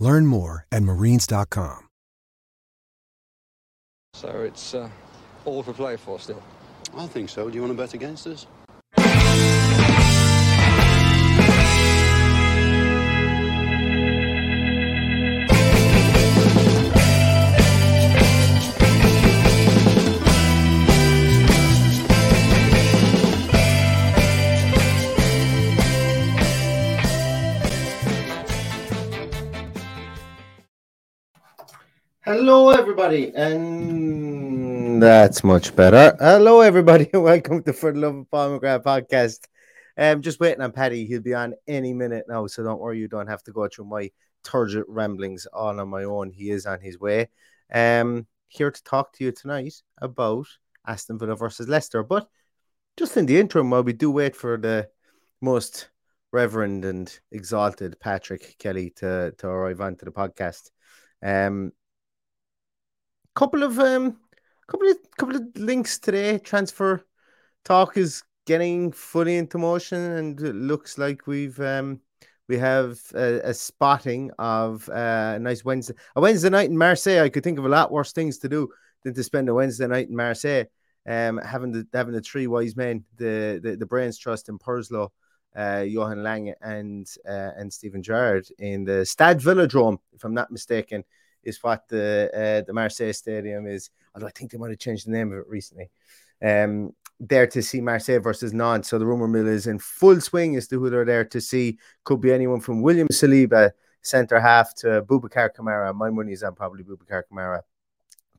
Learn more at marines.com. So it's uh, all for play for still. I think so. Do you want to bet against us? Hello, everybody, and that's much better. Hello, everybody, and welcome to For the Love of McGrath podcast. Um, just waiting on Paddy. He'll be on any minute now, so don't worry. You don't have to go through my turgid ramblings all on my own. He is on his way. Um, here to talk to you tonight about Aston Villa versus Leicester. But just in the interim, while we do wait for the most reverend and exalted Patrick Kelly to to arrive onto the podcast. Um, couple of um couple of couple of links today. Transfer talk is getting fully into motion, and it looks like we've um we have a, a spotting of uh, a nice Wednesday a Wednesday night in Marseille. I could think of a lot worse things to do than to spend a Wednesday night in Marseille. Um, having the having the three wise men, the the, the Brains Trust in Purslow, uh, Johan Lange and uh, and Steven Gerrard in the Stade Velodrome, if I'm not mistaken is what the uh, the Marseille Stadium is. Although I think they might have changed the name of it recently. Um, there to see Marseille versus Nantes. So the rumor mill is in full swing as to who they're there to see. Could be anyone from William Saliba, centre half, to Boubacar Kamara. My money is on probably Boubacar Kamara,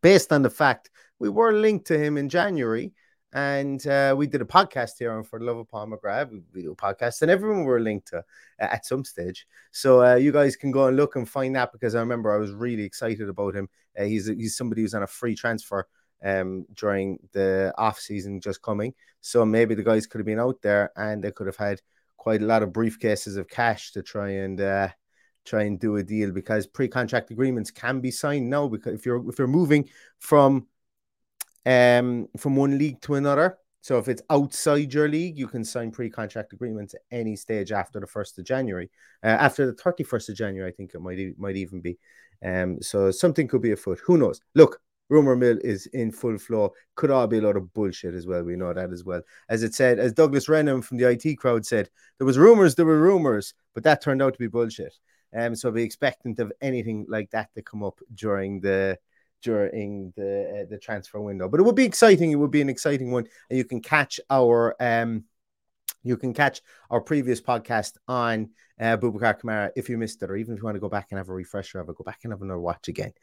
based on the fact we were linked to him in January. And uh, we did a podcast here on For the Love of Paul McGrath. We, we do a podcast, and everyone we're linked to uh, at some stage. So uh, you guys can go and look and find that because I remember I was really excited about him. Uh, he's he's somebody who's on a free transfer um, during the off season just coming. So maybe the guys could have been out there and they could have had quite a lot of briefcases of cash to try and uh, try and do a deal because pre-contract agreements can be signed now because if you're if you're moving from um, from one league to another. So if it's outside your league, you can sign pre-contract agreements at any stage after the first of January. Uh, after the thirty first of January, I think it might might even be. Um, so something could be afoot. Who knows? Look, rumor mill is in full flow. Could all be a lot of bullshit as well. We know that as well. As it said, as Douglas Reynholm from the IT crowd said, there was rumors, there were rumors, but that turned out to be bullshit. Um, so be expectant of anything like that to come up during the during the uh, the transfer window. But it would be exciting. It would be an exciting one, and you can catch our um, you can catch our previous podcast on uh, Boubacar Kamara if you missed it, or even if you want to go back and have a refresher of it, go back and have another watch again.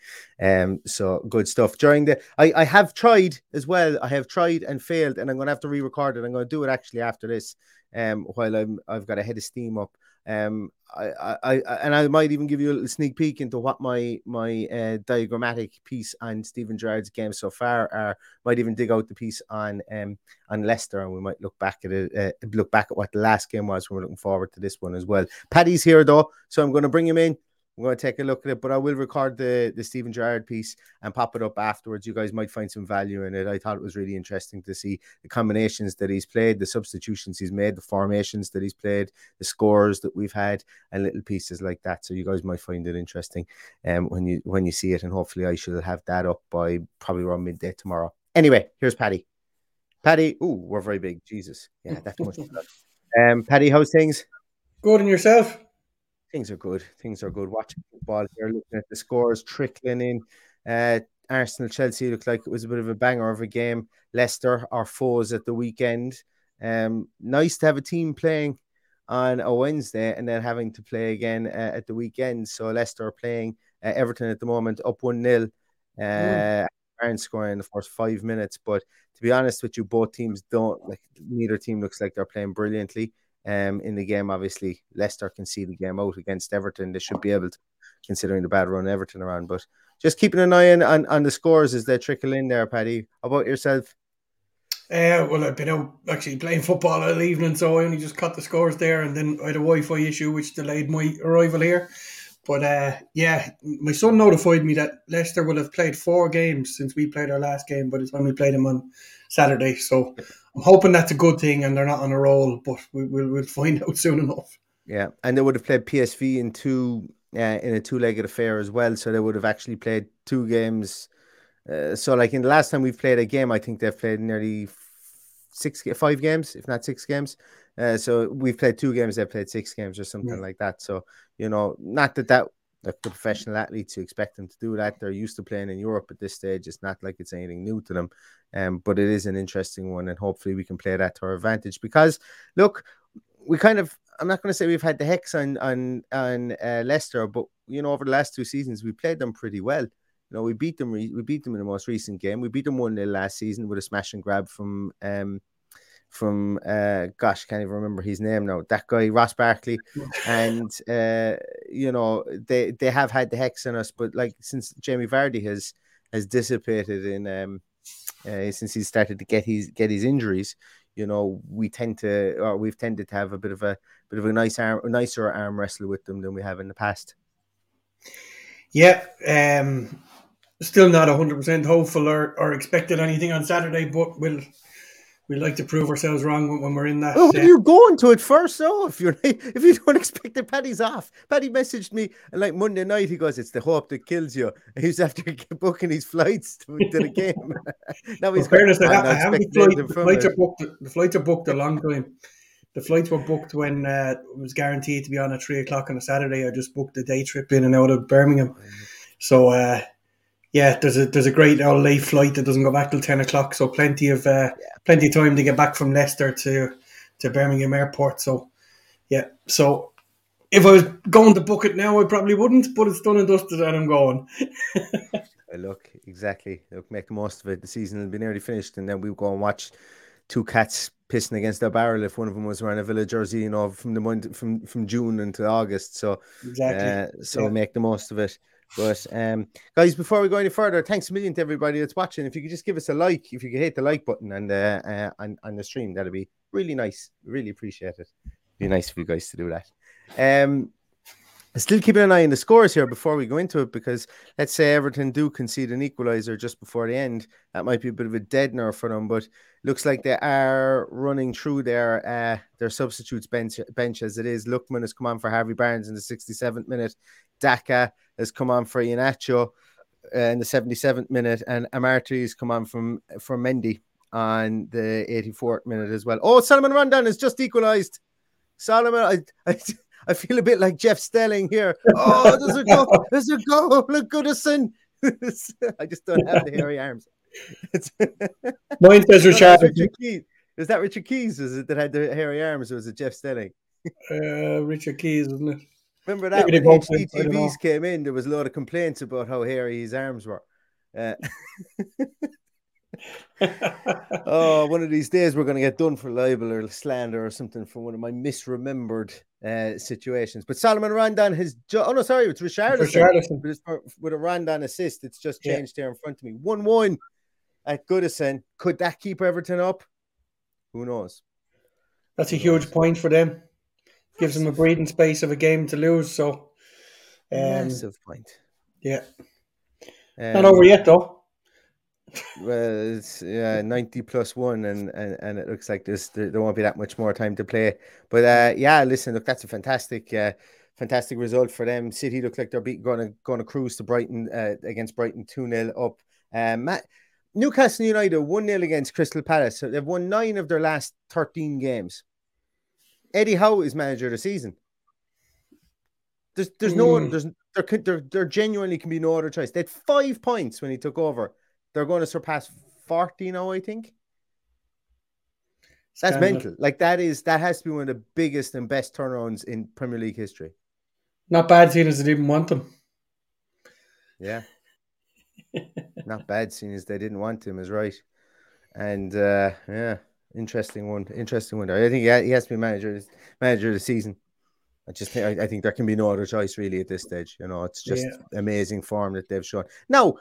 Um, so good stuff. During the, I, I have tried as well. I have tried and failed, and I'm going to have to re-record it. I'm going to do it actually after this. Um, while I'm I've got a head of steam up. Um, I, I, I, and I might even give you a little sneak peek into what my my uh, diagrammatic piece on Steven Gerrard's game so far are. Might even dig out the piece on um on Leicester, and we might look back at it, uh, look back at what the last game was. We're looking forward to this one as well. Paddy's here though, so I'm going to bring him in. We're going to take a look at it, but I will record the the Steven Gerrard piece and pop it up afterwards. You guys might find some value in it. I thought it was really interesting to see the combinations that he's played, the substitutions he's made, the formations that he's played, the scores that we've had, and little pieces like that. So you guys might find it interesting um, when you when you see it, and hopefully I should have that up by probably around midday tomorrow. Anyway, here's Paddy. Paddy, ooh, we're very big. Jesus, yeah, that's much. um, Paddy, how's things? Good and yourself? Things are good. Things are good. Watching football here, looking at the scores trickling in. Uh, Arsenal Chelsea looked like it was a bit of a banger of a game. Leicester, our foes at the weekend. Um, nice to have a team playing on a Wednesday and then having to play again uh, at the weekend. So Leicester are playing uh, Everton at the moment, up 1 0. Uh, mm. Aren't scoring in the first five minutes, but to be honest with you, both teams don't like neither team looks like they're playing brilliantly um, in the game. Obviously, Leicester can see the game out against Everton. They should be able to, considering the bad run Everton around. But just keeping an eye on, on, on the scores as they trickle in there, Paddy. How about yourself? Uh, well, I've been out actually playing football all evening, so I only just cut the scores there, and then I had a Wi-Fi issue which delayed my arrival here. But uh, yeah, my son notified me that Leicester will have played four games since we played our last game but it's time we played them on Saturday. So I'm hoping that's a good thing and they're not on a roll, but we, will we'll find out soon enough. Yeah, and they would have played PSV in two uh, in a two-legged affair as well, so they would have actually played two games. Uh, so, like in the last time we've played a game, I think they've played nearly six, five games, if not six games. Uh, so we've played two games, they've played six games or something yeah. like that. So you know, not that that like the professional athletes you expect them to do that. They're used to playing in Europe at this stage. It's not like it's anything new to them. Um, but it is an interesting one, and hopefully we can play that to our advantage. Because look, we kind of I'm not going to say we've had the hex on on on uh, Leicester, but you know over the last two seasons we played them pretty well. You know we beat them we beat them in the most recent game. We beat them one 0 last season with a smash and grab from um from uh gosh can't even remember his name now. That guy Ross Barkley. And uh you know they they have had the hex on us but like since Jamie Vardy has has dissipated in um uh, since he started to get his get his injuries you know we tend to or we've tended to have a bit of a bit of a nice arm a nicer arm wrestle with them than we have in the past. Yeah um still not 100% hopeful or, or expected anything on Saturday but we'll we like to prove ourselves wrong when, when we're in that. Oh, uh, you're going to it first, though. If you're if you don't expect it, Paddy's off. Paddy messaged me like Monday night. He goes, "It's the hope that kills you." He's after booking his flights to, to the game. now he's. fairness, I, I have the, flight, the flights are booked. The flights are booked a long time. The flights were booked when uh, it was guaranteed to be on at three o'clock on a Saturday. I just booked a day trip in and out of Birmingham. So uh, yeah, there's a there's a great old late flight that doesn't go back till ten o'clock, so plenty of uh, yeah. plenty of time to get back from Leicester to to Birmingham Airport. So yeah, so if I was going to book it now, I probably wouldn't, but it's done and dusted, and I'm going. look, exactly. Look, make the most of it. The season will be nearly finished, and then we'll go and watch two cats pissing against a barrel if one of them was wearing a Villa jersey, you know, from the month from from June until August. So exactly. Uh, so yeah. make the most of it. But um, guys, before we go any further, thanks a million to everybody that's watching. If you could just give us a like, if you could hit the like button and uh, uh on, on the stream, that'd be really nice. Really appreciate it. Be nice for you guys to do that. Um, still keeping an eye on the scores here before we go into it because let's say Everton do concede an equalizer just before the end. That might be a bit of a deadener for them, but looks like they are running through their uh, their substitutes bench, bench as it is. Lookman has come on for Harvey Barnes in the 67th minute. Daka has come on for Iheanacho uh, in the 77th minute, and Amartey has come on from from Mendy on the 84th minute as well. Oh, Salomon Rondon has just equalised. Solomon, I, I, I feel a bit like Jeff Stelling here. Oh, there's a goal. There's a goal. Look, Goodison. I just don't have the hairy arms. Mine says Richard. Is that Richard Keys? Is it that had the hairy arms, or was it Jeff Stelling? Uh, Richard Keys, isn't it? Remember that when HDTVs came in, there was a lot of complaints about how hairy his arms were. Uh, oh, one of these days we're going to get done for libel or slander or something from one of my misremembered uh, situations. But Salomon Rondon has ju- oh no, sorry, it's. Richarlison. with a Rondon assist. It's just changed yeah. here in front of me. One one at Goodison. Could that keep Everton up? Who knows? That's a huge point for them gives them a breathing space of a game to lose. So Um, Massive point. Yeah. Um, Not over yet, though. Well, it's yeah, ninety plus one, and and, and it looks like there's there, there won't be that much more time to play. But uh, yeah, listen, look, that's a fantastic, uh, fantastic result for them. City look like they're beat, going to going to cruise to Brighton uh, against Brighton two 0 up. Um, Matt, Newcastle United one 0 against Crystal Palace. So they've won nine of their last thirteen games. Eddie Howe is manager of the season. There's there's no mm. there's there there there genuinely can be no other choice. They had five points when he took over. They're going to surpass 40 now, I think. That's mental. Like that is that has to be one of the biggest and best turnarounds in Premier League history. Not bad seeing as they didn't want them. Yeah. Not bad seeing as they didn't want him is right. And uh yeah, interesting one. Interesting one. I think he has to be manager manager of the season. I just think I, think there can be no other choice really at this stage. You know, it's just yeah. amazing form that they've shown. Now,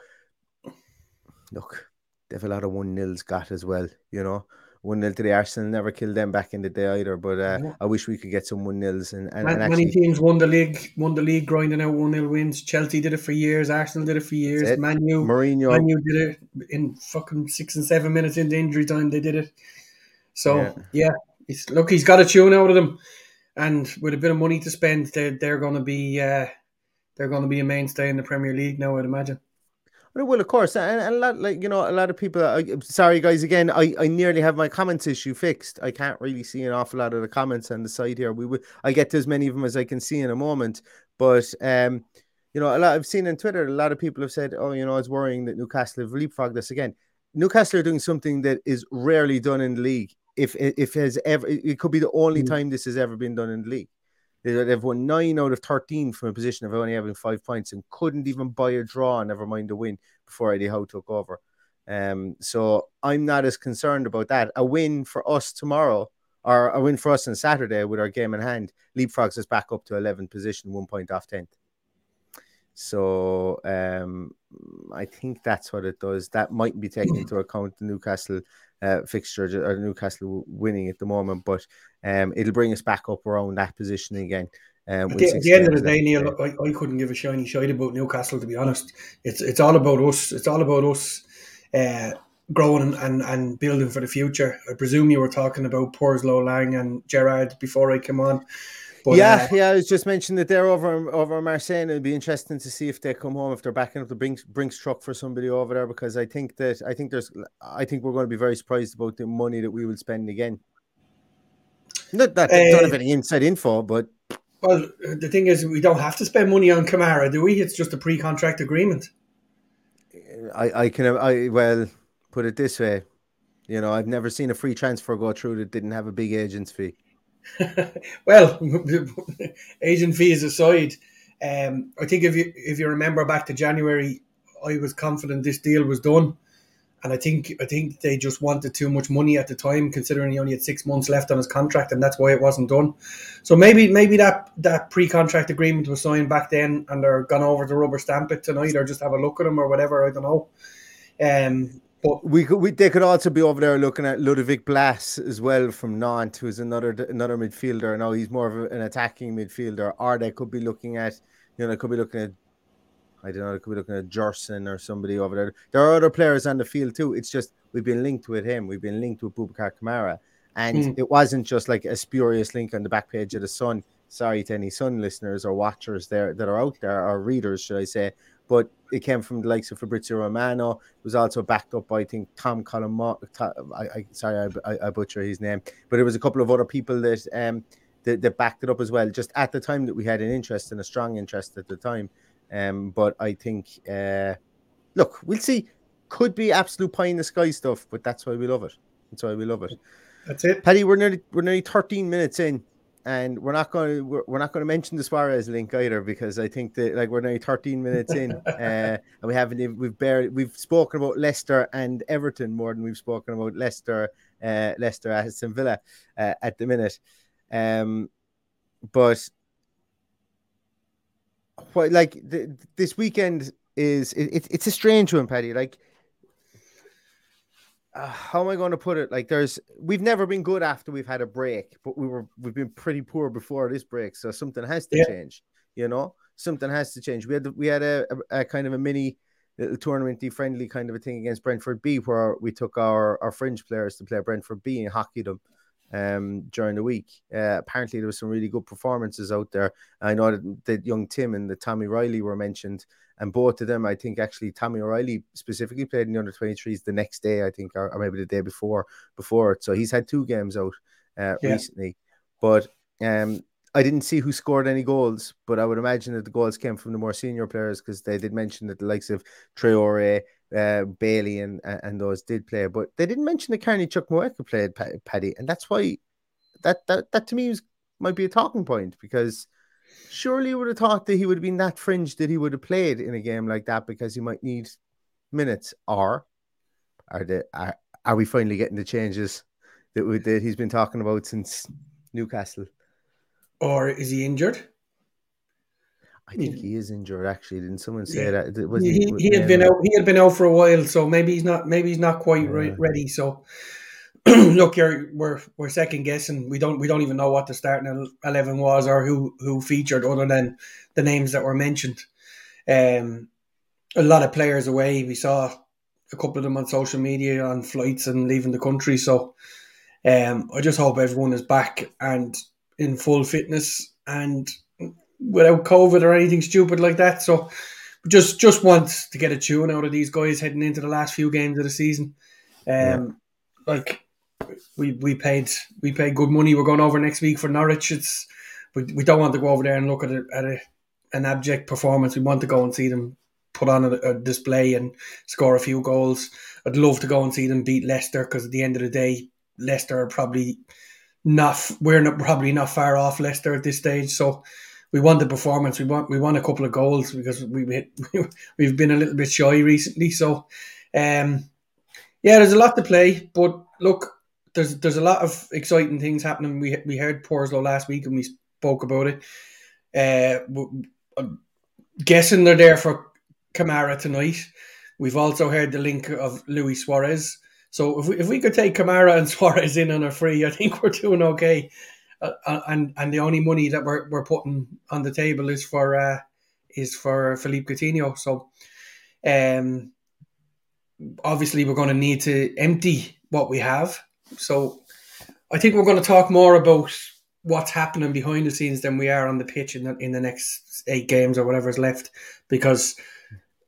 look, they've a lot of one nils got as well. You know, one nil to the Arsenal never killed them back in the day either. But uh, yeah. I wish we could get some one nils and, and, and actually... many teams won the league, won the league, grinding out one nil wins. Chelsea did it for years. Arsenal did it for years. It. Manu, Mourinho, Manu did it in fucking six and seven minutes into injury time. They did it. So yeah, yeah look, he's got a tune out of them and with a bit of money to spend, they're they're going to be uh, they're going to be a mainstay in the Premier League now. I'd imagine. Well, of course, and, and a lot like you know, a lot of people. I, sorry, guys. Again, I, I nearly have my comments issue fixed. I can't really see an awful lot of the comments on the side here. We would I get to as many of them as I can see in a moment, but um, you know, a lot I've seen on Twitter. A lot of people have said, "Oh, you know, it's worrying that Newcastle have leapfrogged us again." Newcastle are doing something that is rarely done in the league, if if has ever it could be the only mm. time this has ever been done in the league. They've won nine out of thirteen from a position of only having five points and couldn't even buy a draw, never mind a win, before Eddie Howe took over. Um, so I'm not as concerned about that. A win for us tomorrow, or a win for us on Saturday with our game in hand, leapfrogs us back up to 11th position, one point off 10th. So um, I think that's what it does. That might be taken into account the Newcastle uh, fixture or Newcastle winning at the moment, but um, it'll bring us back up around that position again. Um, at, the, at the end of the day, Neil, I, I, couldn't give a shiny shite about Newcastle to be honest. It's it's all about us. It's all about us uh, growing and, and, building for the future. I presume you were talking about Purslow, Lange, and Gerrard before I came on. But, yeah, uh, yeah, I was just mentioning that they're over over Marseille. It'd be interesting to see if they come home if they're backing up the Brinks, Brinks truck for somebody over there because I think that I think there's I think we're going to be very surprised about the money that we will spend again. Not that I don't have uh, any inside info, but well, the thing is, we don't have to spend money on Kamara, do we? It's just a pre-contract agreement. I I can I well put it this way, you know, I've never seen a free transfer go through that didn't have a big agent's fee. well, agent fees aside, um, I think if you if you remember back to January, I was confident this deal was done, and I think I think they just wanted too much money at the time, considering he only had six months left on his contract, and that's why it wasn't done. So maybe maybe that that pre contract agreement was signed back then, and they're gone over to rubber stamp it tonight, or just have a look at them or whatever. I don't know. Um, but we could, we, they could also be over there looking at Ludovic Blas as well from Nantes, who's another another midfielder. Now he's more of an attacking midfielder, or they could be looking at, you know, they could be looking at, I don't know, they could be looking at Gerson or somebody over there. There are other players on the field too. It's just we've been linked with him. We've been linked with Boubacar Kamara, and mm. it wasn't just like a spurious link on the back page of the Sun. Sorry to any Sun listeners or watchers there that are out there, or readers, should I say? But it came from the likes of Fabrizio Romano. It was also backed up by I think Tom Colombo. I, I sorry, I, I, butcher his name, but there was a couple of other people that um that, that, backed it up as well. Just at the time that we had an interest and a strong interest at the time. Um, but I think uh, look, we'll see. Could be absolute pie in the sky stuff, but that's why we love it. That's why we love it. That's it, Paddy. We're nearly we're nearly 13 minutes in and we're not going to we're, we're not going to mention the Suarez link either because I think that like we're now 13 minutes in uh, and we haven't even, we've barely we've spoken about Leicester and Everton more than we've spoken about Leicester uh, Leicester Aston Villa uh, at the minute. Um but what like the, this weekend is it, it's a strange one Paddy. Like uh, how am I going to put it? Like, there's we've never been good after we've had a break, but we were we've been pretty poor before this break, so something has to yeah. change, you know. something has to change. We had we had a, a, a kind of a mini little tournamenty friendly kind of a thing against Brentford B, where we took our, our fringe players to play Brentford B and hockey them um, during the week. Uh, apparently, there was some really good performances out there. I know that, that young Tim and the Tommy Riley were mentioned, and both of them, I think, actually Tommy O'Reilly specifically played in the under 23s the next day, I think, or, or, maybe the day before before it. So he's had two games out uh, yeah. recently, but um, I didn't see who scored any goals, but I would imagine that the goals came from the more senior players because they did mention that the likes of Traore, uh, Bailey, and and those did play, but they didn't mention that Carney Chukwuemeka played Paddy, and that's why that that that to me was might be a talking point because surely you would have thought that he would have been that fringe that he would have played in a game like that because he might need minutes, or are the are, are we finally getting the changes that, we, that he's been talking about since Newcastle? Or is he injured? I think he is injured. Actually, didn't someone say yeah. that? Was he, he, he had been out. He had been out for a while, so maybe he's not. Maybe he's not quite yeah. ready. So, look, you're, we're we're second guessing. We don't we don't even know what the starting eleven was or who who featured, other than the names that were mentioned. Um, a lot of players away. We saw a couple of them on social media on flights and leaving the country. So, um, I just hope everyone is back and in full fitness and without COVID or anything stupid like that. So just just want to get a tune out of these guys heading into the last few games of the season. Um, yeah. like we we paid we paid good money. We're going over next week for Norwich. It's we, we don't want to go over there and look at a, at a, an abject performance. We want to go and see them put on a, a display and score a few goals. I'd love to go and see them beat Leicester because at the end of the day, Leicester are probably not we're not, probably not far off Leicester at this stage. So we want the performance. We want we want a couple of goals because we we've been a little bit shy recently. So, um, yeah, there's a lot to play. But look, there's there's a lot of exciting things happening. We we heard Purslow last week and we spoke about it. Uh, I'm guessing they're there for Kamara tonight. We've also heard the link of Luis Suarez. So if we, if we could take Kamara and Suarez in on a free, I think we're doing okay. Uh, uh, and and the only money that we're, we're putting on the table is for uh, is for Philippe Coutinho. So, um, obviously we're going to need to empty what we have. So, I think we're going to talk more about what's happening behind the scenes than we are on the pitch in the, in the next eight games or whatever's left because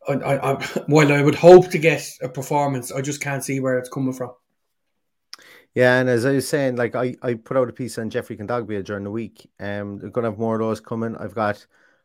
I, I, I, while I would hope to get a performance, I just can't see where it's coming from. Yeah, and as I was saying, like I, I put out a piece on Geoffrey Kondogbia during the week. Um, they're gonna have more of those coming. I've got,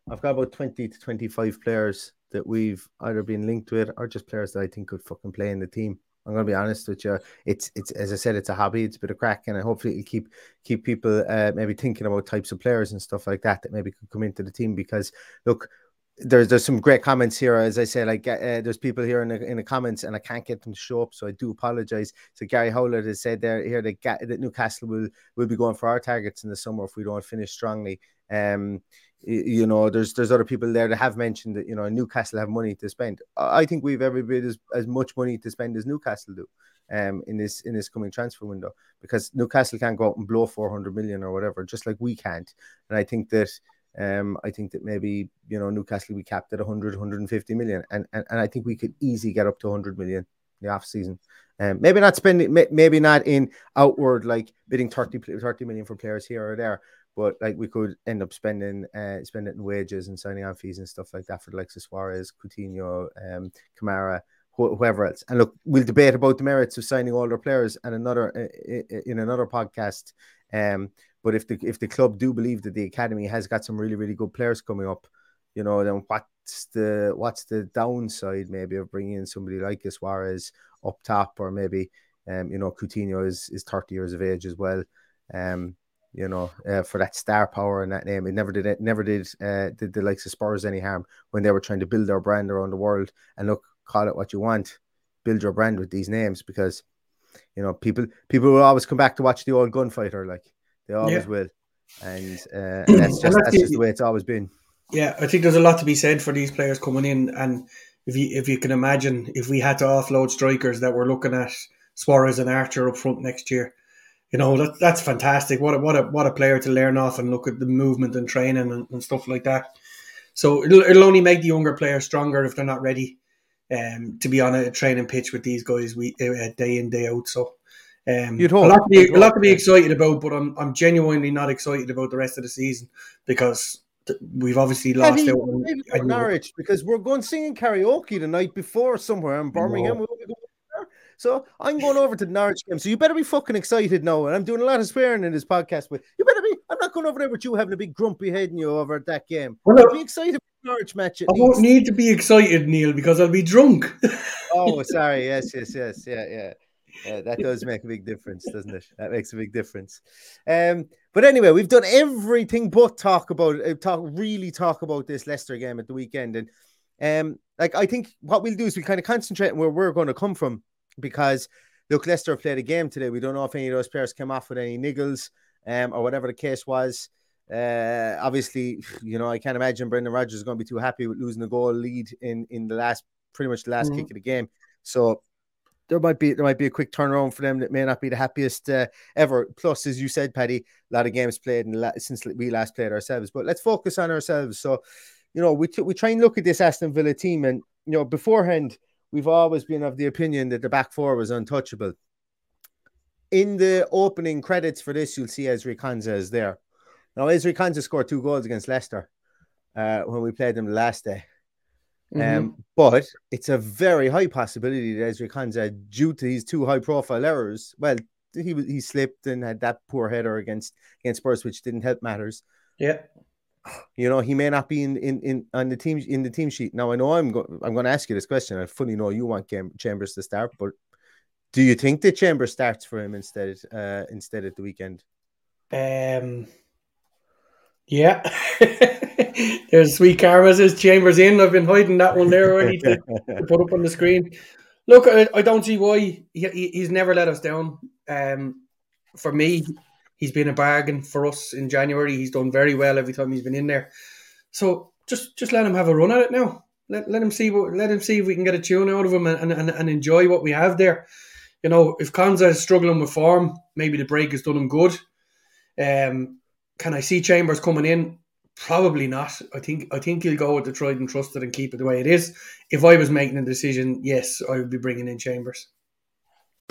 I've got about twenty to twenty five players that we've either been linked with or just players that I think could fucking play in the team. I'm gonna be honest with you. It's it's as I said, it's a hobby. It's a bit of crack, and hopefully it'll keep keep people uh, maybe thinking about types of players and stuff like that that maybe could come into the team. Because look, there's there's some great comments here. As I say, like uh, there's people here in the in the comments, and I can't get them to show up, so I do apologize. So Gary Howlett has said there here that, that Newcastle will will be going for our targets in the summer if we don't finish strongly. Um, you know, there's there's other people there that have mentioned that you know Newcastle have money to spend. I think we've every bit as, as much money to spend as Newcastle do. Um, in this in this coming transfer window because Newcastle can't go out and blow 400 million or whatever, just like we can't. And I think that um, I think that maybe you know Newcastle we capped at 100, 150 million, and, and and I think we could easily get up to 100 million in the off season. Um, maybe not spending, maybe not in outward like bidding 30, 30 million for players here or there, but like we could end up spending uh, spending it in wages and signing on fees and stuff like that for the likes of Suarez, Coutinho, um, Kamara, wh- whoever else. And look, we'll debate about the merits of signing all older players and another uh, in another podcast. Um, but if the if the club do believe that the academy has got some really really good players coming up, you know, then what's the what's the downside maybe of bringing in somebody like Suarez up top, or maybe um you know Coutinho is is thirty years of age as well, um you know uh, for that star power and that name, it never did it never did uh did the likes of Spurs any harm when they were trying to build their brand around the world. And look, call it what you want, build your brand with these names because you know people people will always come back to watch the old gunfighter like they always yeah. will, and, uh, and that's just that's, just the way it's always been. Yeah, I think there's a lot to be said for these players coming in, and if you if you can imagine if we had to offload strikers that we're looking at Suarez and Archer up front next year, you know that that's fantastic. What a what a what a player to learn off and look at the movement and training and, and stuff like that. So it'll, it'll only make the younger players stronger if they're not ready um, to be on a training pitch with these guys we, uh, day in day out. So um, a lot to be a lot to be excited about, but I'm I'm genuinely not excited about the rest of the season because we've obviously lost out Norwich because we're going singing karaoke the night before somewhere in Birmingham. No. So I'm going over to the Norwich game. So you better be fucking excited now. And I'm doing a lot of swearing in this podcast, but you better be. I'm not going over there with you having a big grumpy head in you over at that game. Well, I'll be excited for Norwich match. I least. won't need to be excited, Neil, because I'll be drunk. oh, sorry. Yes, yes, yes. Yeah, yeah. Yeah, that does make a big difference, doesn't it? That makes a big difference. Um, but anyway, we've done everything but talk about uh, talk really talk about this Leicester game at the weekend, and um, like I think what we'll do is we kind of concentrate on where we're going to come from because look, Leicester played a game today. We don't know if any of those players came off with any niggles um, or whatever the case was. Uh, obviously, you know, I can't imagine Brendan Rodgers is going to be too happy with losing a goal lead in in the last, pretty much the last mm-hmm. kick of the game. So there might be there might be a quick turnaround for them that may not be the happiest uh, ever. Plus, as you said, Paddy, a lot of games played la- since we last played ourselves. But let's focus on ourselves. So, you know, we t- we try and look at this Aston Villa team, and you know, beforehand, we've always been of the opinion that the back four was untouchable. In the opening credits for this, you'll see Ezri Konsa is there. Now, Ezri Konsa scored two goals against Leicester uh, when we played them the last day. Mm-hmm. Um, but it's a very high possibility that Ezri Konsa, due to his two high profile errors, well, he he slipped and had that poor header against against Spurs, which didn't help matters. Yeah. You know, he may not be in, in, in on the team in the team sheet. Now I know I'm going I'm going to ask you this question. I fully know you want Chambers to start, but do you think that Chambers starts for him instead uh instead at the weekend? Um yeah. There's sweet karma Chambers in. I've been hiding that one there already to, to put up on the screen. Look, I, I don't see why he, he's never let us down. Um, for me, he's been a bargain for us in January. He's done very well every time he's been in there. So just just let him have a run at it now. Let, let him see what let him see if we can get a tune out of him and, and, and enjoy what we have there. You know, if Konsa is struggling with form, maybe the break has done him good. Um, can I see Chambers coming in? Probably not. I think I think he'll go with the tried and trusted and keep it the way it is. If I was making a decision, yes, I would be bringing in Chambers.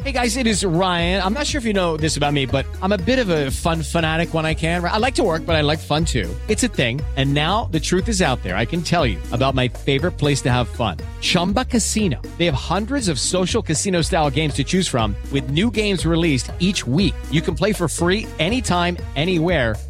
Hey guys, it is Ryan. I'm not sure if you know this about me, but I'm a bit of a fun fanatic when I can. I like to work, but I like fun too. It's a thing. And now the truth is out there. I can tell you about my favorite place to have fun. Chumba Casino. They have hundreds of social casino style games to choose from with new games released each week. You can play for free anytime, anywhere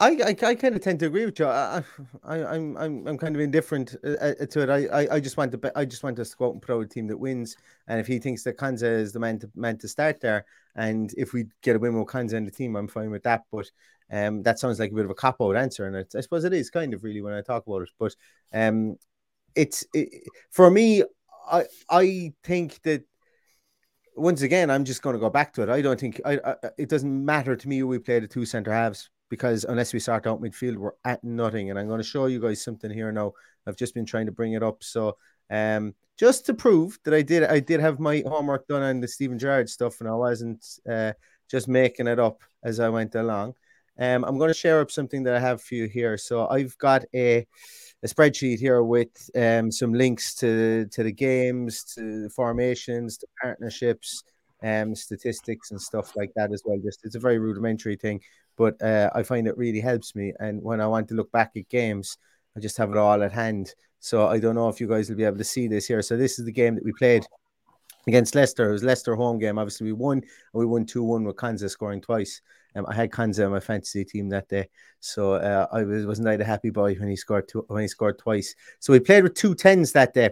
I, I, I kind of tend to agree with you. I, I, I'm, I'm, I'm kind of indifferent uh, uh, to it. I, I, I just want to, I just want to out and put out a team that wins. And if he thinks that Konsa is the man to, man to start there, and if we get a win with Konsa in the team, I'm fine with that. But um, that sounds like a bit of a cop out answer, and I suppose it is kind of really when I talk about it. But um, it's it, for me. I, I think that once again, I'm just going to go back to it. I don't think I, I, it doesn't matter to me who we play the two centre halves because unless we start out midfield, we're at nothing. And I'm going to show you guys something here now. I've just been trying to bring it up. So um, just to prove that I did, I did have my homework done on the Steven Gerrard stuff, and I wasn't uh, just making it up as I went along. Um, I'm going to share up something that I have for you here. So I've got a a spreadsheet here with um, some links to to the games, to the formations, to partnerships, um, statistics and stuff like that as well. Just it's a very rudimentary thing, but uh, I find it really helps me. And when I want to look back at games, I just have it all at hand. So I don't know if you guys will be able to see this here. So this is the game that we played against Leicester. It was Leicester home game. Obviously, we won and we won 2 1 with Konsa scoring twice. Um, I had Konsa in my fantasy team that day, so uh, I was wasn't I the happy boy when he scored two, when he scored twice. So we played with two tens that day.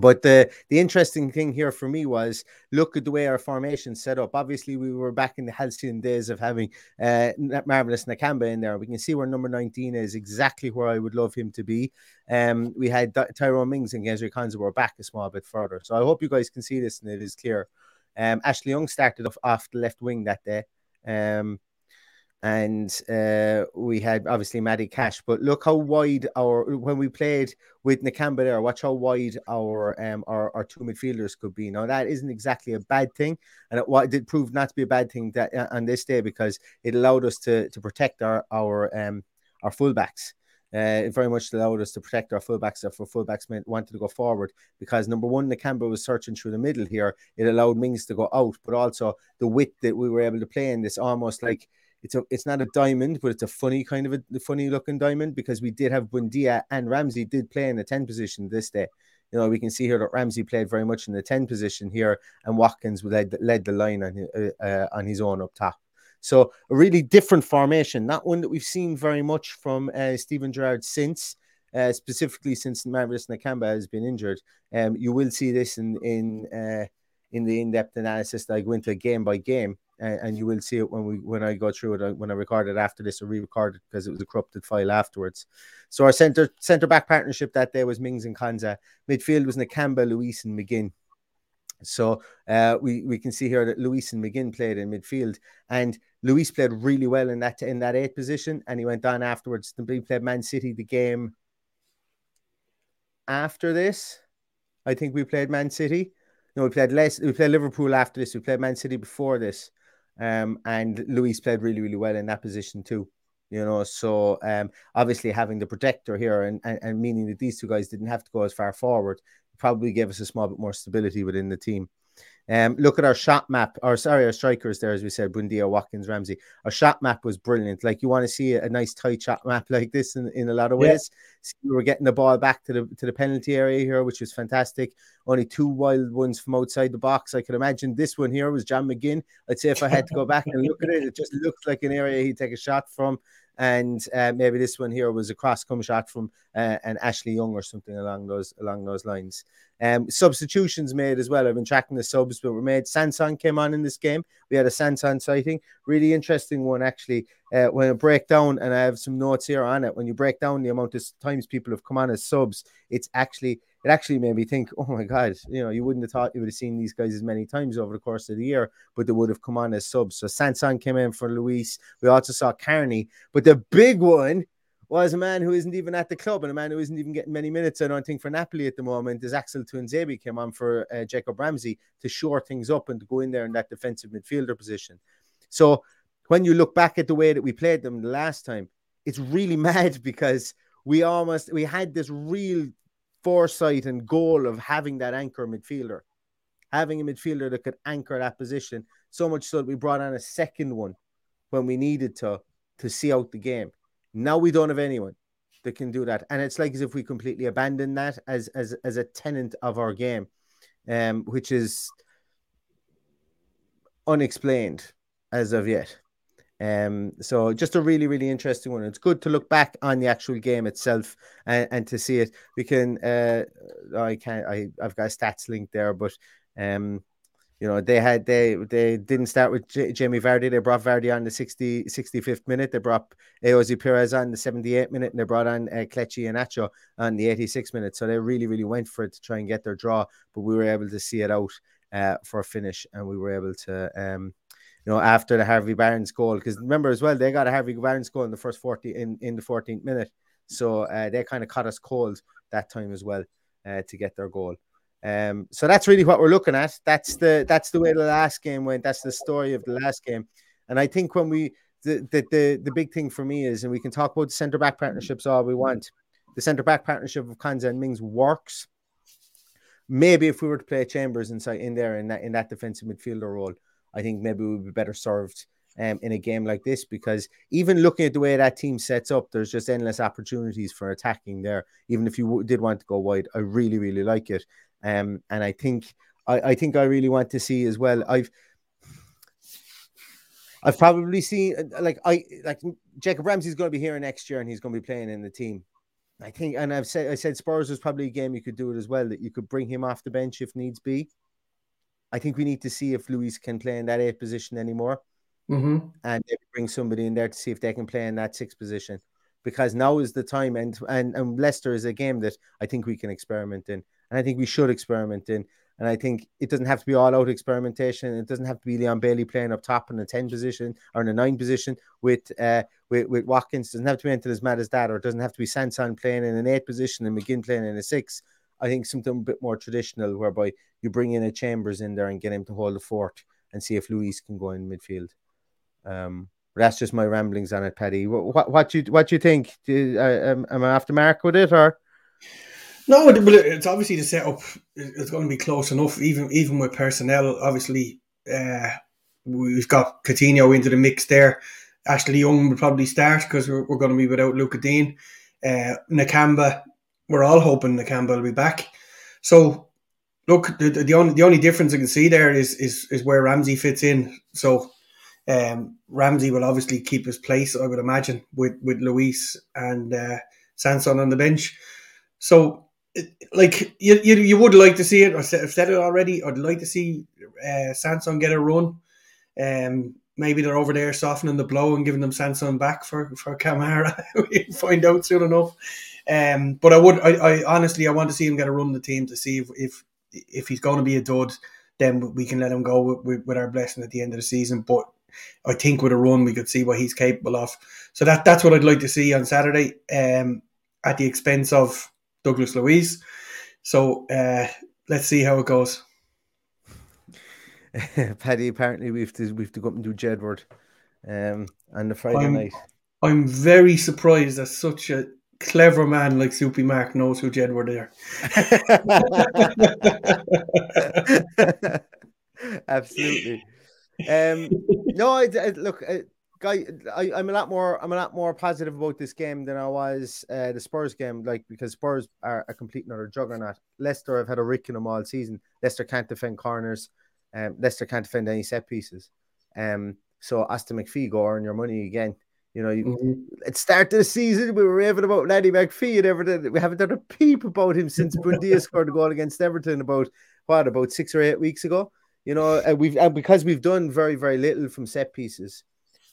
But the the interesting thing here for me was look at the way our formation set up. Obviously, we were back in the halcyon days of having uh, Marvelous Nakamba in there. We can see where number 19 is exactly where I would love him to be. Um, we had Tyrone Mings and Ezri Konsa were back a small bit further. So I hope you guys can see this and it is clear. Um, Ashley Young started off, off the left wing that day. Um, and uh, we had obviously Matty Cash. But look how wide our when we played with Nakamba there, watch how wide our um our, our two midfielders could be. Now that isn't exactly a bad thing, and it, it did prove not to be a bad thing that uh, on this day because it allowed us to to protect our our um our fullbacks. Uh, it very much allowed us to protect our fullbacks if our fullbacks meant wanted to go forward because number one, Nakamba was searching through the middle here. It allowed Mings to go out, but also the width that we were able to play in this almost like it's a it's not a diamond, but it's a funny kind of a funny looking diamond because we did have Buendia and Ramsey did play in the 10 position this day. You know, we can see here that Ramsey played very much in the 10 position here, and Watkins led, led the line on his, uh, uh, on his own up top. So a really different formation, not one that we've seen very much from uh, Steven Gerrard since, uh, specifically since Marvelous Nakamba has been injured. Um, you will see this in in uh, in the in-depth analysis that I go into game by game and, and, you will see it when we when I go through it uh, when I record it after this or re-record it because it was a corrupted file afterwards. So our center center back partnership that day was Mings and Konsa. Midfield was Nakamba, Luis, and McGinn. So uh, we we can see here that Luis and McGinn played in midfield, and Luis played really well in that in that eighth position, and he went on afterwards. He played Man City the game after this. I think we played Man City. No, we played less. We played Liverpool after this. We played Man City before this. Um, and Luis played really, really well in that position too. You know, so um, obviously having the protector here and, and, and meaning that these two guys didn't have to go as far forward probably gave us a small bit more stability within the team. Um, look at our shot map, or sorry, our strikers there, as we said, Buendia, Watkins, Ramsey. Our shot map was brilliant. Like you want to see a, a nice tight shot map like this in, in a lot of ways. Yeah. we were getting the ball back to the to the penalty area here, which was fantastic. Only two wild ones from outside the box. I could imagine this one here was John McGinn. I'd say if I had to go back and look at it, it just looked like an area he'd take a shot from and uh, maybe this one here was a cross come shot from uh, an Ashley Young or something along those along those lines. Um, substitutions made as well. I've been tracking the subs that were made. Sanson came on in this game. We had a Sanson sighting. Really interesting one actually. Uh, when I break down, and I have some notes here on it. When you break down the amount of times people have come on as subs, it's actually it actually made me think, oh my god, you know, you wouldn't have thought you would have seen these guys as many times over the course of the year, but they would have come on as subs. So Sanson came in for Luis. We also saw Carney, but the big one was a man who isn't even at the club and a man who isn't even getting many minutes, I don't think, for Napoli at the moment. Is Axel Tuanzebe came on for uh, Jacob Ramsey to shore things up and to go in there in that defensive midfielder position. So when you look back at the way that we played them the last time, it's really mad because we almost we had this real foresight and goal of having that anchor midfielder, having a midfielder that could anchor that position. So much so that we brought on a second one when we needed to to see out the game. Now we don't have anyone that can do that, and it's like as if we completely abandon that as as as a tenant of our game, um, which is unexplained as of yet. Um, so just a really, really interesting one. It's good to look back on the actual game itself and, and to see it. We can, uh, I can't, I, I've got a stats link there, but, um, you know, they had, they, they didn't start with J- Jamie Vardy. They brought Vardy on the 60, 65th minute. They brought Ayoze Perez on the 78th minute and they brought on uh, and Iheanacho on the 86th minute. So they really, really went for it to try and get their draw, but we were able to see it out, uh, for a finish and we were able to, um, you know, after the Harvey Barnes goal. Because remember as well, they got a Harvey Barnes goal in the first 40 in, in the 14th minute. So uh, they kind of caught us cold that time as well uh, to get their goal. Um, so that's really what we're looking at. That's the that's the way the last game went. That's the story of the last game. And I think when we the the the, the big thing for me is, and we can talk about the centre back partnerships all we want. The centre back partnership of Konsa and Mings works. Maybe if we were to play Chambers inside in there in that in that defensive midfielder role, I think maybe we would be better served um, in a game like this because even looking at the way that team sets up, there's just endless opportunities for attacking there. Even if you w- did want to go wide, I really, really like it. Um, and I think I, I think I really want to see as well. I've I've probably seen like I like Jacob Ramsey's going to be here next year and he's going to be playing in the team. I think, and I've said I said Spurs was probably a game you could do it as well that you could bring him off the bench if needs be. I think we need to see if Luis can play in that eighth position anymore, mm-hmm. and bring somebody in there to see if they can play in that sixth position because now is the time. And and and Leicester is a game that I think we can experiment in, and I think we should experiment in. And I think it doesn't have to be all out experimentation. It doesn't have to be Leon Bailey playing up top in the 10 position or in the nine position with uh with, with Watkins. It doesn't have to be anything as mad as that, or it doesn't have to be Sanson playing in an eight position and McGinn playing in a six. I think something a bit more traditional whereby you bring in a Chambers in there and get him to hold the fort and see if Luiz can go in midfield. Um, that's just my ramblings on it, Paddy. What what, what you what do you think? Do, uh, am, am I after Mark with it or? No, it's obviously the setup is going to be close enough, even even with personnel. Obviously, uh, we've got Coutinho into the mix there. Ashley Young will probably start because we're, we're, going to be without Lucas Digne. Uh, Nakamba, we're all hoping Nakamba will be back. So, look, the, the, only the only difference I can see there is is is where Ramsey fits in. So, um, Ramsey will obviously keep his place, I would imagine, with with Luiz and uh, Sanson on the bench. So like you, you, you would like to see it. I've said it already. I'd like to see uh, Sanson get a run. Um, maybe they're over there softening the blow and giving them Sanson back for for Kamara. we find out soon enough. Um, but I would, I, I honestly, I want to see him get a run in the team to see if if, if he's going to be a dud, then we can let him go with, with, with our blessing at the end of the season. But I think with a run, we could see what he's capable of. So that that's what I'd like to see on Saturday. Um, at the expense of Douglas Luiz. So uh, let's see how it goes. Paddy, apparently we've to we've to go up and do Jedward um, on the Friday I'm, night. I'm very surprised that such a clever man like Soupy Mark knows who Jedward are. Absolutely. Um, no, I, I look. I, guy, I, I'm a lot more I'm a lot more positive about this game than I was uh, the Spurs game, like because Spurs are a complete another juggernaut. Leicester have had a rick in them all season. Leicester can't defend corners. Um, Leicester can't defend any set pieces. Um, so Austin MacPhee go earn your money again. You know, you, mm-hmm. at start of the season we were raving about Laddie MacPhee and everything. We haven't done a peep about him since Buendia scored a goal against Everton about what about six or eight weeks ago. You know, and we've and because we've done very very little from set pieces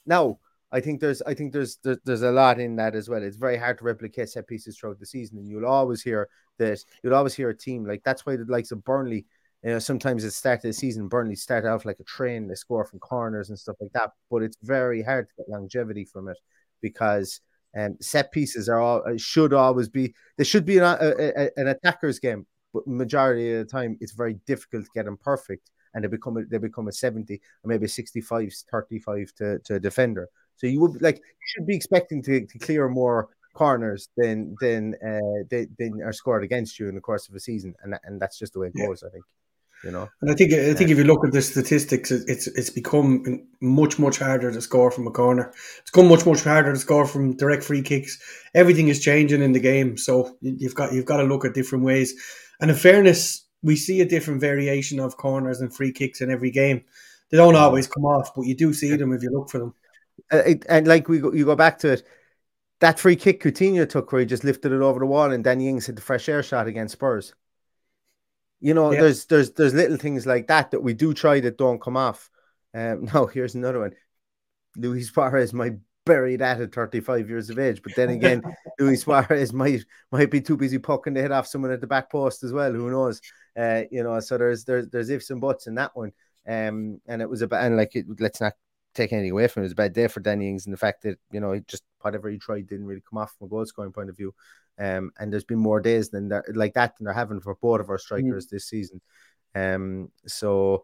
now, I think there's I think there's, there's there's a lot in that as well. It's very hard to replicate set pieces throughout the season, and you'll always hear that you'll always hear a team like that's why the likes of Burnley. You know, sometimes at the start of the season, Burnley start off like a train, they score from corners and stuff like that. But it's very hard to get longevity from it because um, set pieces are all uh, should always be they should be an, a, a, an attacker's game, but majority of the time it's very difficult to get them perfect and they become a, they become a 70 or maybe a 65 35 to, to a defender. So you would like you should be expecting to, to clear more corners than than uh than, than are scored against you in the course of a season. And and that's just the way it goes i think you know? And i think i think if you look at the statistics it's it's become much much harder to score from a corner. It's become much much harder to score from direct free kicks. Everything is changing in the game. So you've got you've got to look at different ways. And in fairness we see a different variation of corners and free kicks in every game. They don't always come off, but you do see them if you look for them. Uh, it, and like we go, you go back to it, that free kick Coutinho took where he just lifted it over the wall, and Danny Ings hit the fresh air shot against Spurs. You know, yeah. there's there's there's little things like that that we do try that don't come off. Um, now here's another one. Luis Suarez might bury that at 35 years of age, but then again, Luis Suarez might might be too busy poking the head off someone at the back post as well. Who knows? Uh, you know, so there's there's there's ifs and buts in that one. Um, and it was a bad and like it, let's not take anything away from it. It was a bad day for Danny Ings and the fact that you know just whatever he tried didn't really come off from a goal scoring point of view. Um, and there's been more days than like that than they're having for both of our strikers mm. this season. Um, so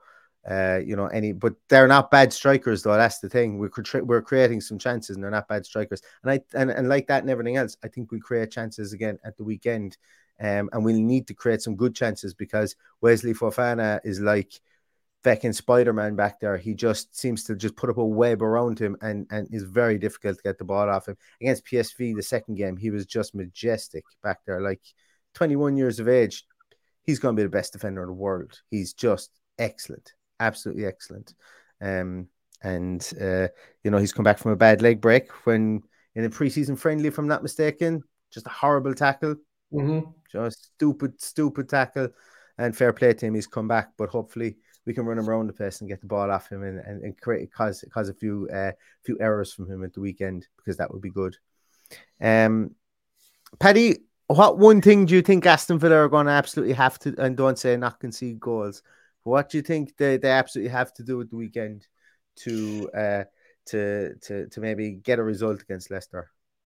uh, you know, any, but they're not bad strikers though. That's the thing. We're we're creating some chances, and they're not bad strikers. And I and, and like that and everything else, I think we create chances again at the weekend. Um, and we'll need to create some good chances because Wesley Fofana is like fucking Spider Man back there. He just seems to just put up a web around him and, and is very difficult to get the ball off him. Against PSV, the second game, he was just majestic back there, like 21 years of age. he's going to be the best defender in the world. He's just excellent, absolutely excellent. Um, and uh, you know he's come back from a bad leg break when in a preseason friendly, if I'm not mistaken, just a horrible tackle, mm-hmm. Just stupid, stupid tackle. And fair play to him, he's come back, but hopefully we can run him around the place and get the ball off him and, and, and create cause cause a few uh, few errors from him at the weekend because that would be good. Um, Paddy, what one thing do you think Aston Villa are going to absolutely have to, and don't say not concede goals, what do you think they, they absolutely have to do at the weekend to uh, to to to maybe get a result against Leicester?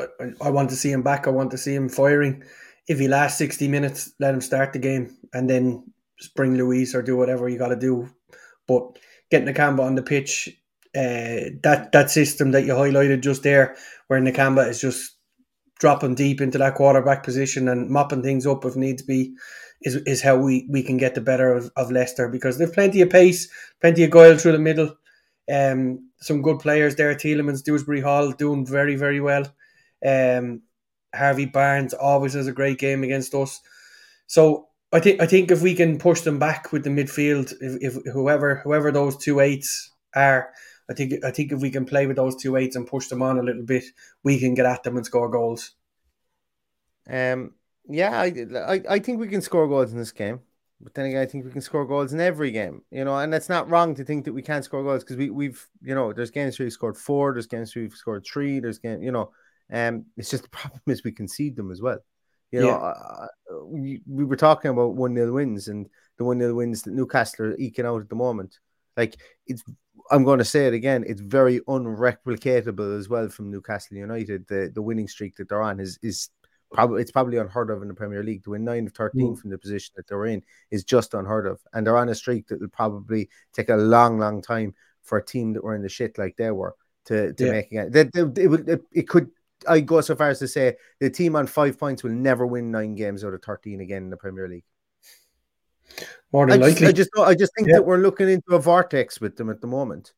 I, want to see him back. I want to see him firing. If he lasts 60 minutes, let him start the game and then bring Luiz or do whatever you got to do. But getting Nakamba on the pitch, uh, that that system that you highlighted just there, where Nakamba is just dropping deep into that quarterback position and mopping things up if needs be, is is how we, we can get the better of, of Leicester because they've plenty of pace, plenty of guile through the middle. Um, some good players there. Tielemans, Dewsbury Hall doing very very well. Um, Harvey Barnes always has a great game against us. So I think I think if we can push them back with the midfield, if, if whoever whoever those two eights are, I think I think if we can play with those two eights and push them on a little bit, we can get at them and score goals. Um, yeah, I, I, I think we can score goals in this game. But then again, I think we can score goals in every game, you know, and it's not wrong to think that we can't score goals because we, we've, you know, there's games where we've scored four, there's games where we've scored three, there's game, you know, um, it's just the problem is we concede them as well. You know, yeah. uh, we, we were talking about 1 0 wins and the 1 0 wins that Newcastle are eking out at the moment. Like, it's, I'm going to say it again, it's very unreplicatable as well from Newcastle United. The the winning streak that they're on is, is probably it's probably unheard of in the Premier League. To win nine of 13 mm. from the position that they're in is just unheard of. And they're on a streak that will probably take a long, long time for a team that were in the shit like they were to, to yeah. make it. That it, it, it, it could I go so far as to say the team on five points will never win nine games out of thirteen again in the Premier League. More than I likely, just, I just, I just think yeah. that we're looking into a vortex with them at the moment,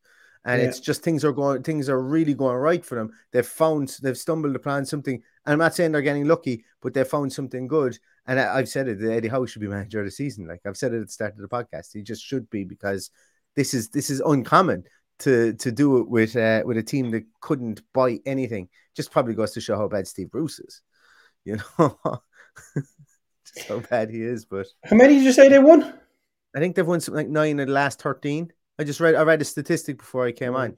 and yeah. it's just things are going, things are really going right for them. They've found, they've stumbled upon something. And I'm not saying they're getting lucky, but they found something good. And I, have said it, Eddie Howe should be manager of the season. Like I've said it at the start of the podcast, he just should be because this is this is uncommon to to do it with uh, with a team that couldn't buy anything. Just probably goes to show how bad Steve Bruce is. You know, just how bad he is. But how many did you say they won? I think they've won something like nine of the last thirteen. I just read I read a statistic before I came on.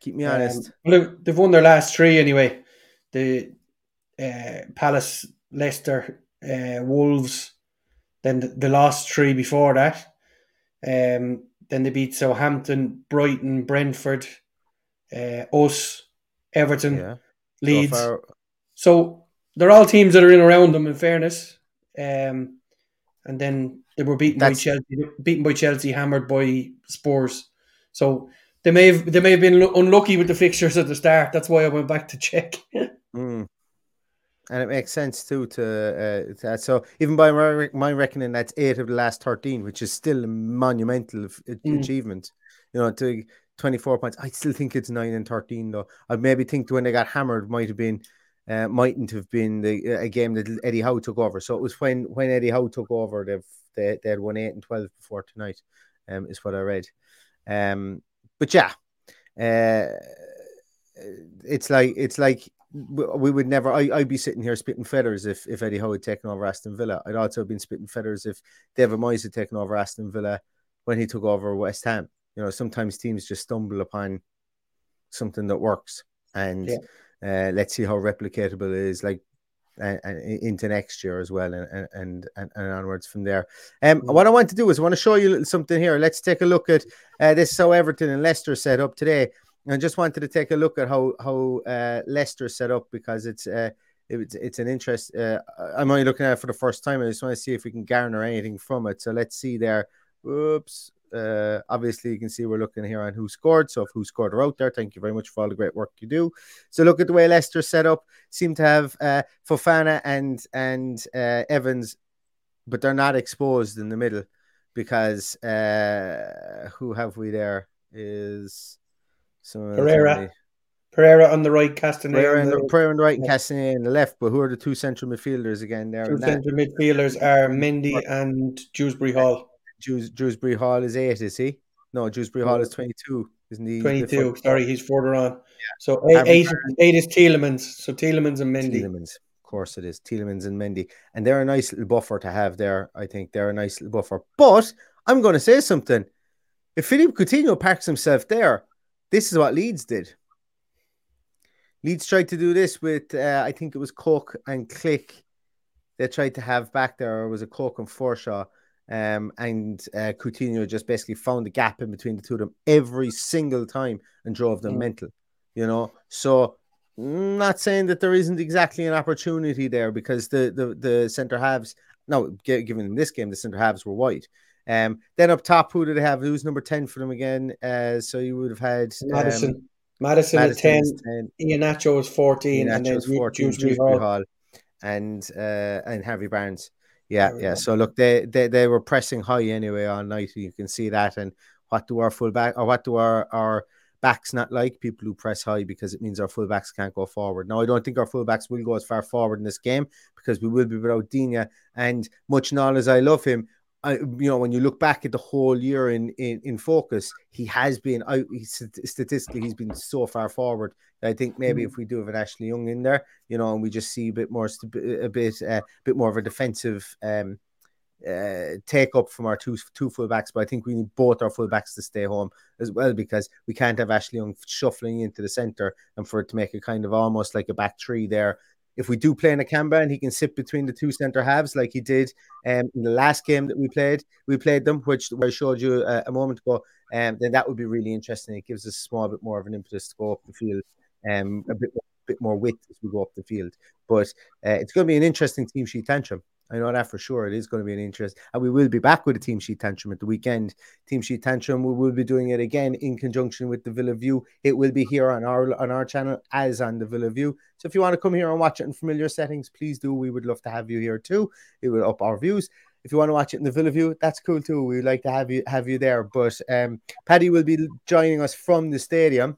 Keep me honest. Um, well, they've won their last three anyway. The uh, Palace, Leicester, uh, Wolves, then the, the last three before that. Um, then they beat Southampton, Brighton, Brentford, uh, us, Everton, yeah. Leeds. So, so, they're all teams that are in around them. In fairness, um, and then they were beaten That's... by Chelsea, beaten by Chelsea, hammered by Spurs. So they may have they may have been unlucky with the fixtures at the start. That's why I went back to check. mm and it makes sense too to, uh, to so even by my, my reckoning that's eight of the last 13 which is still a monumental mm. achievement you know to 24 points i still think it's 9 and 13 though i maybe think when they got hammered might have been uh, mightn't have been the, a game that Eddie Howe took over. So it was when when Eddie Howe took over, they've they, they had won eight and twelve before tonight, um, is what I read. Um, but yeah, uh, it's like it's like we would never. I, I'd be sitting here spitting feathers if, if Eddie Howe had taken over Aston Villa. I'd also have been spitting feathers if David Moyes had taken over Aston Villa when he took over West Ham. You know, sometimes teams just stumble upon something that works, and yeah. uh, let's see how replicatable it is. Like and, into next year as well, and and and, and onwards from there. Um, mm. what I want to do is I want to show you something here. Let's take a look at uh, this. Is how Everton and Leicester set up today. I just wanted to take a look at how how uh, Leicester set up because it's uh, it's it's an interest. Uh, I'm only looking at it for the first time. I just want to see if we can garner anything from it. So let's see there. Oops. Uh, obviously, you can see we're looking here on who scored. So, if who scored are out there, thank you very much for all the great work you do. So, look at the way Leicester set up. Seem to have uh, Fofana and and uh, Evans, but they're not exposed in the middle because uh, who have we there? Is Uh, Pereira. Pereira on the right, Castagne. Pereira, on the, Pereira on the right and on the left. But who are the two central midfielders again? There, two central midfielders are Mendy and Dewsbury Hall. Dews, Dewsbury Hall is eight, is he? No, Dewsbury Hall is twenty-two, isn't he? Twenty-two. Sorry, he's further on. Yeah. So eight, eight, eight is Tielemans. So Tielemans and Mendy. Tielemans, of course it is. Tielemans and Mendy, and they're a nice little buffer to have there. I think they're a nice little buffer. But I'm going to say something. If Philippe Coutinho packs himself there, this is what Leeds did. Leeds tried to do this with, uh, I think it was Cook and Klich. They tried to have back there, or was a Cook and Forshaw? Um, and uh, Coutinho just basically found the gap in between the two of them every single time and drove them mm. mental. You know, so not saying that there isn't exactly an opportunity there because the the, the centre halves. No, given in this game, the centre halves were white. Um, then up top, who did they have? Who's number ten for them again? Uh, so you would have had Maddison. Um, Maddison, Maddison at 10, 10. Iheanacho was 14, Iheanacho and then 14, Dewsbury Hall. Hall. and uh, and Harvey Barnes. Yeah, yeah. So look, they, they they were pressing high anyway all night. You can see that. And what do our full back or what do our our backs not like? People who press high because it means our fullbacks can't go forward. Now I don't think our fullbacks will go as far forward in this game because we will be without Digne. And much and all as I love him, I, you know, when you look back at the whole year in in, in focus, he has been out. statistically, he's been so far forward. I think maybe mm-hmm. if we do have an Ashley Young in there, you know, and we just see a bit more, a bit, uh, bit more of a defensive um, uh, take up from our two two fullbacks. But I think we need both our fullbacks to stay home as well because we can't have Ashley Young shuffling into the center and for it to make a kind of almost like a back three there if we do play in Nakamba and he can sit between the two centre halves like he did um, in the last game that we played, we played them, which I showed you a, a moment ago, um, then that would be really interesting. It gives us a small bit more of an impetus to go up the field, um, a bit, bit more width as we go up the field. But uh, it's going to be an interesting team sheet tantrum. I know that for sure. It is going to be an interest. And we will be back with a team sheet tantrum at the weekend. Team sheet tantrum, we will be doing it again in conjunction with the Villa View. It will be here on our on our channel as on the Villa View. So if you want to come here and watch it in familiar settings, please do. We would love to have you here too. It will up our views. If you want to watch it in the Villa View, that's cool too. We'd like to have you have you there. But um, Paddy will be joining us from the stadium,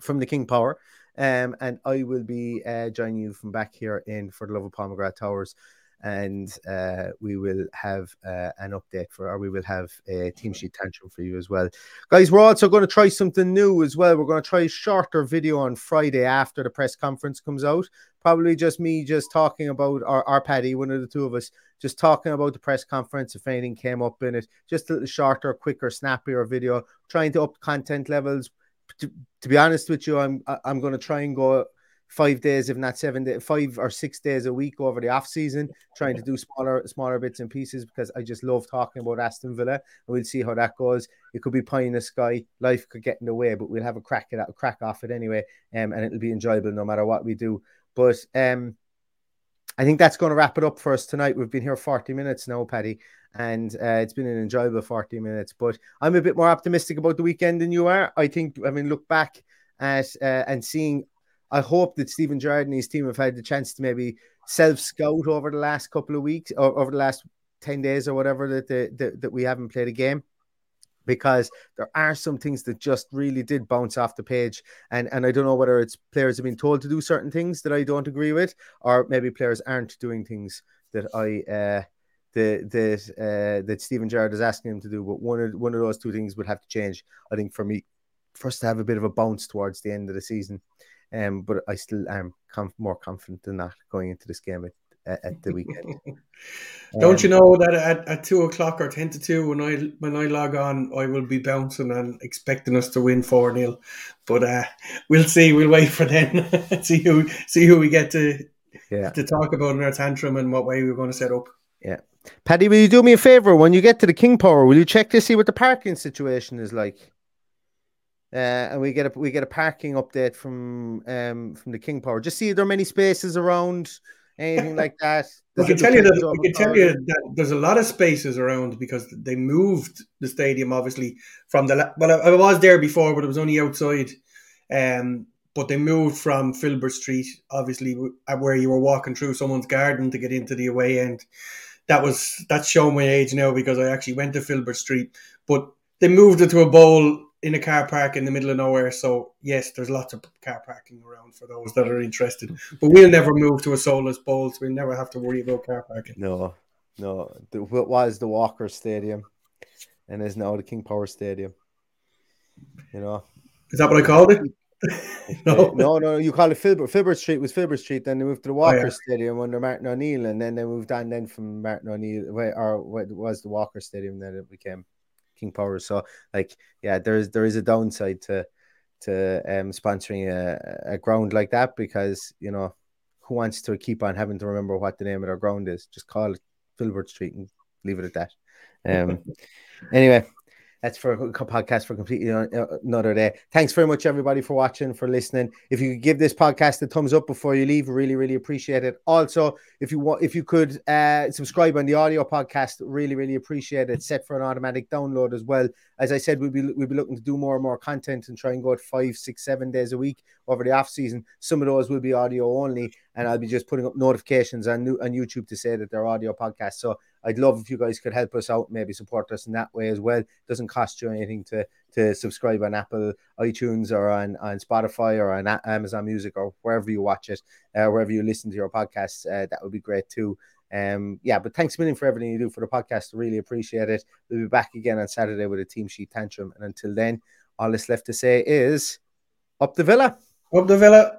from the King Power. Um, and I will be uh, joining you from back here in for the Love of Pomegranate Towers and uh, we will have uh, an update for, or we will have a team sheet tantrum for you as well. Guys, we're also going to try something new as well. We're going to try a shorter video on Friday after the press conference comes out. Probably just me just talking about our, our Paddy, one of the two of us, just talking about the press conference if anything came up in it. Just a little shorter, quicker, snappier video, trying to up content levels. To, to be honest with you, I'm I'm going to try and go five days, if not seven days, five or six days a week over the off season, trying to do smaller, smaller bits and pieces because I just love talking about Aston Villa, and we'll see how that goes. It could be pie in the sky, life could get in the way, but we'll have a crack at it, crack off it anyway, um, and it'll be enjoyable no matter what we do. But um, I think that's going to wrap it up for us tonight. We've been here 40 minutes now, Paddy, and uh, it's been an enjoyable 40 minutes. But I'm a bit more optimistic about the weekend than you are. I think, I mean, look back at uh, and seeing I hope that Steven Gerrard and his team have had the chance to maybe self scout over the last couple of weeks or over the last 10 days or whatever that, the, that, that we haven't played a game because there are some things that just really did bounce off the page. And, and I don't know whether it's players have been told to do certain things that I don't agree with, or maybe players aren't doing things that I, uh, that that uh, that Steven Gerrard is asking him to do. But one of one of those two things would have to change, I think, for me, for us to have a bit of a bounce towards the end of the season. Um, but I still am conf- more confident than that going into this game at, at the weekend. Don't um, you know that at, at two o'clock or ten to two when I when I log on, I will be bouncing and expecting us to win four 0 But uh, we'll see. We'll wait for then. see who see who we get to yeah. to talk about in our tantrum and what way we're going to set up. Yeah. Paddy, will you do me a favor when you get to the King Power? Will you check to see what the parking situation is like? Uh, and we get a we get a parking update from um from the King Power. Just see if there are many spaces around, anything like that. I can tell you that I can tell you that there's a lot of spaces around because they moved the stadium obviously from the well I, I was there before but it was only outside, um but they moved from Filbert Street obviously where you were walking through someone's garden to get into the away end. That was that's showing my age now because I actually went to Filbert Street, but they moved it to a bowl in a car park in the middle of nowhere. So yes, there's lots of car parking around for those that are interested. But we'll never move to a soulless bowl, so we'll never have to worry about car parking. No, no. What was the Walker Stadium, and is now the King Power Stadium. You know, is that what I called it? no. no, no, you call it Filbert. Filbert Street was Filbert Street. Then they moved to the oh, Walker oh, yeah. Stadium under Martin O'Neill, and then they moved on. Then from Martin O'Neill, or what was the Walker Stadium? Then it became King Power. So like, yeah, there's there is a downside to to um, sponsoring a, a ground like that because you know who wants to keep on having to remember what the name of their ground is? Just call it Filbert Street and leave it at that. Um, anyway, that's for a podcast for completely another day. Thanks very much, everybody, for watching, for listening. If you could give this podcast a thumbs up before you leave, really, really appreciate it. Also, if you want, if you could uh, subscribe on the audio podcast, really, really appreciate it. Set for an automatic download as well. As I said, we'll be we'll be looking to do more and more content and try and go at five, six, seven days a week over the off season. Some of those will be audio only, and I'll be just putting up notifications on on YouTube to say that they're audio podcasts. So I'd love if you guys could help us out, maybe support us in that way as well. It doesn't cost you anything to to subscribe on Apple iTunes or on, on Spotify or on Amazon Music or wherever you watch it, uh, wherever you listen to your podcasts. Uh, that would be great too. Um, yeah, but thanks a million for everything you do for the podcast. Really appreciate it. We'll be back again on Saturday with a team sheet tantrum. And until then, all that's left to say is up the villa. Up the villa.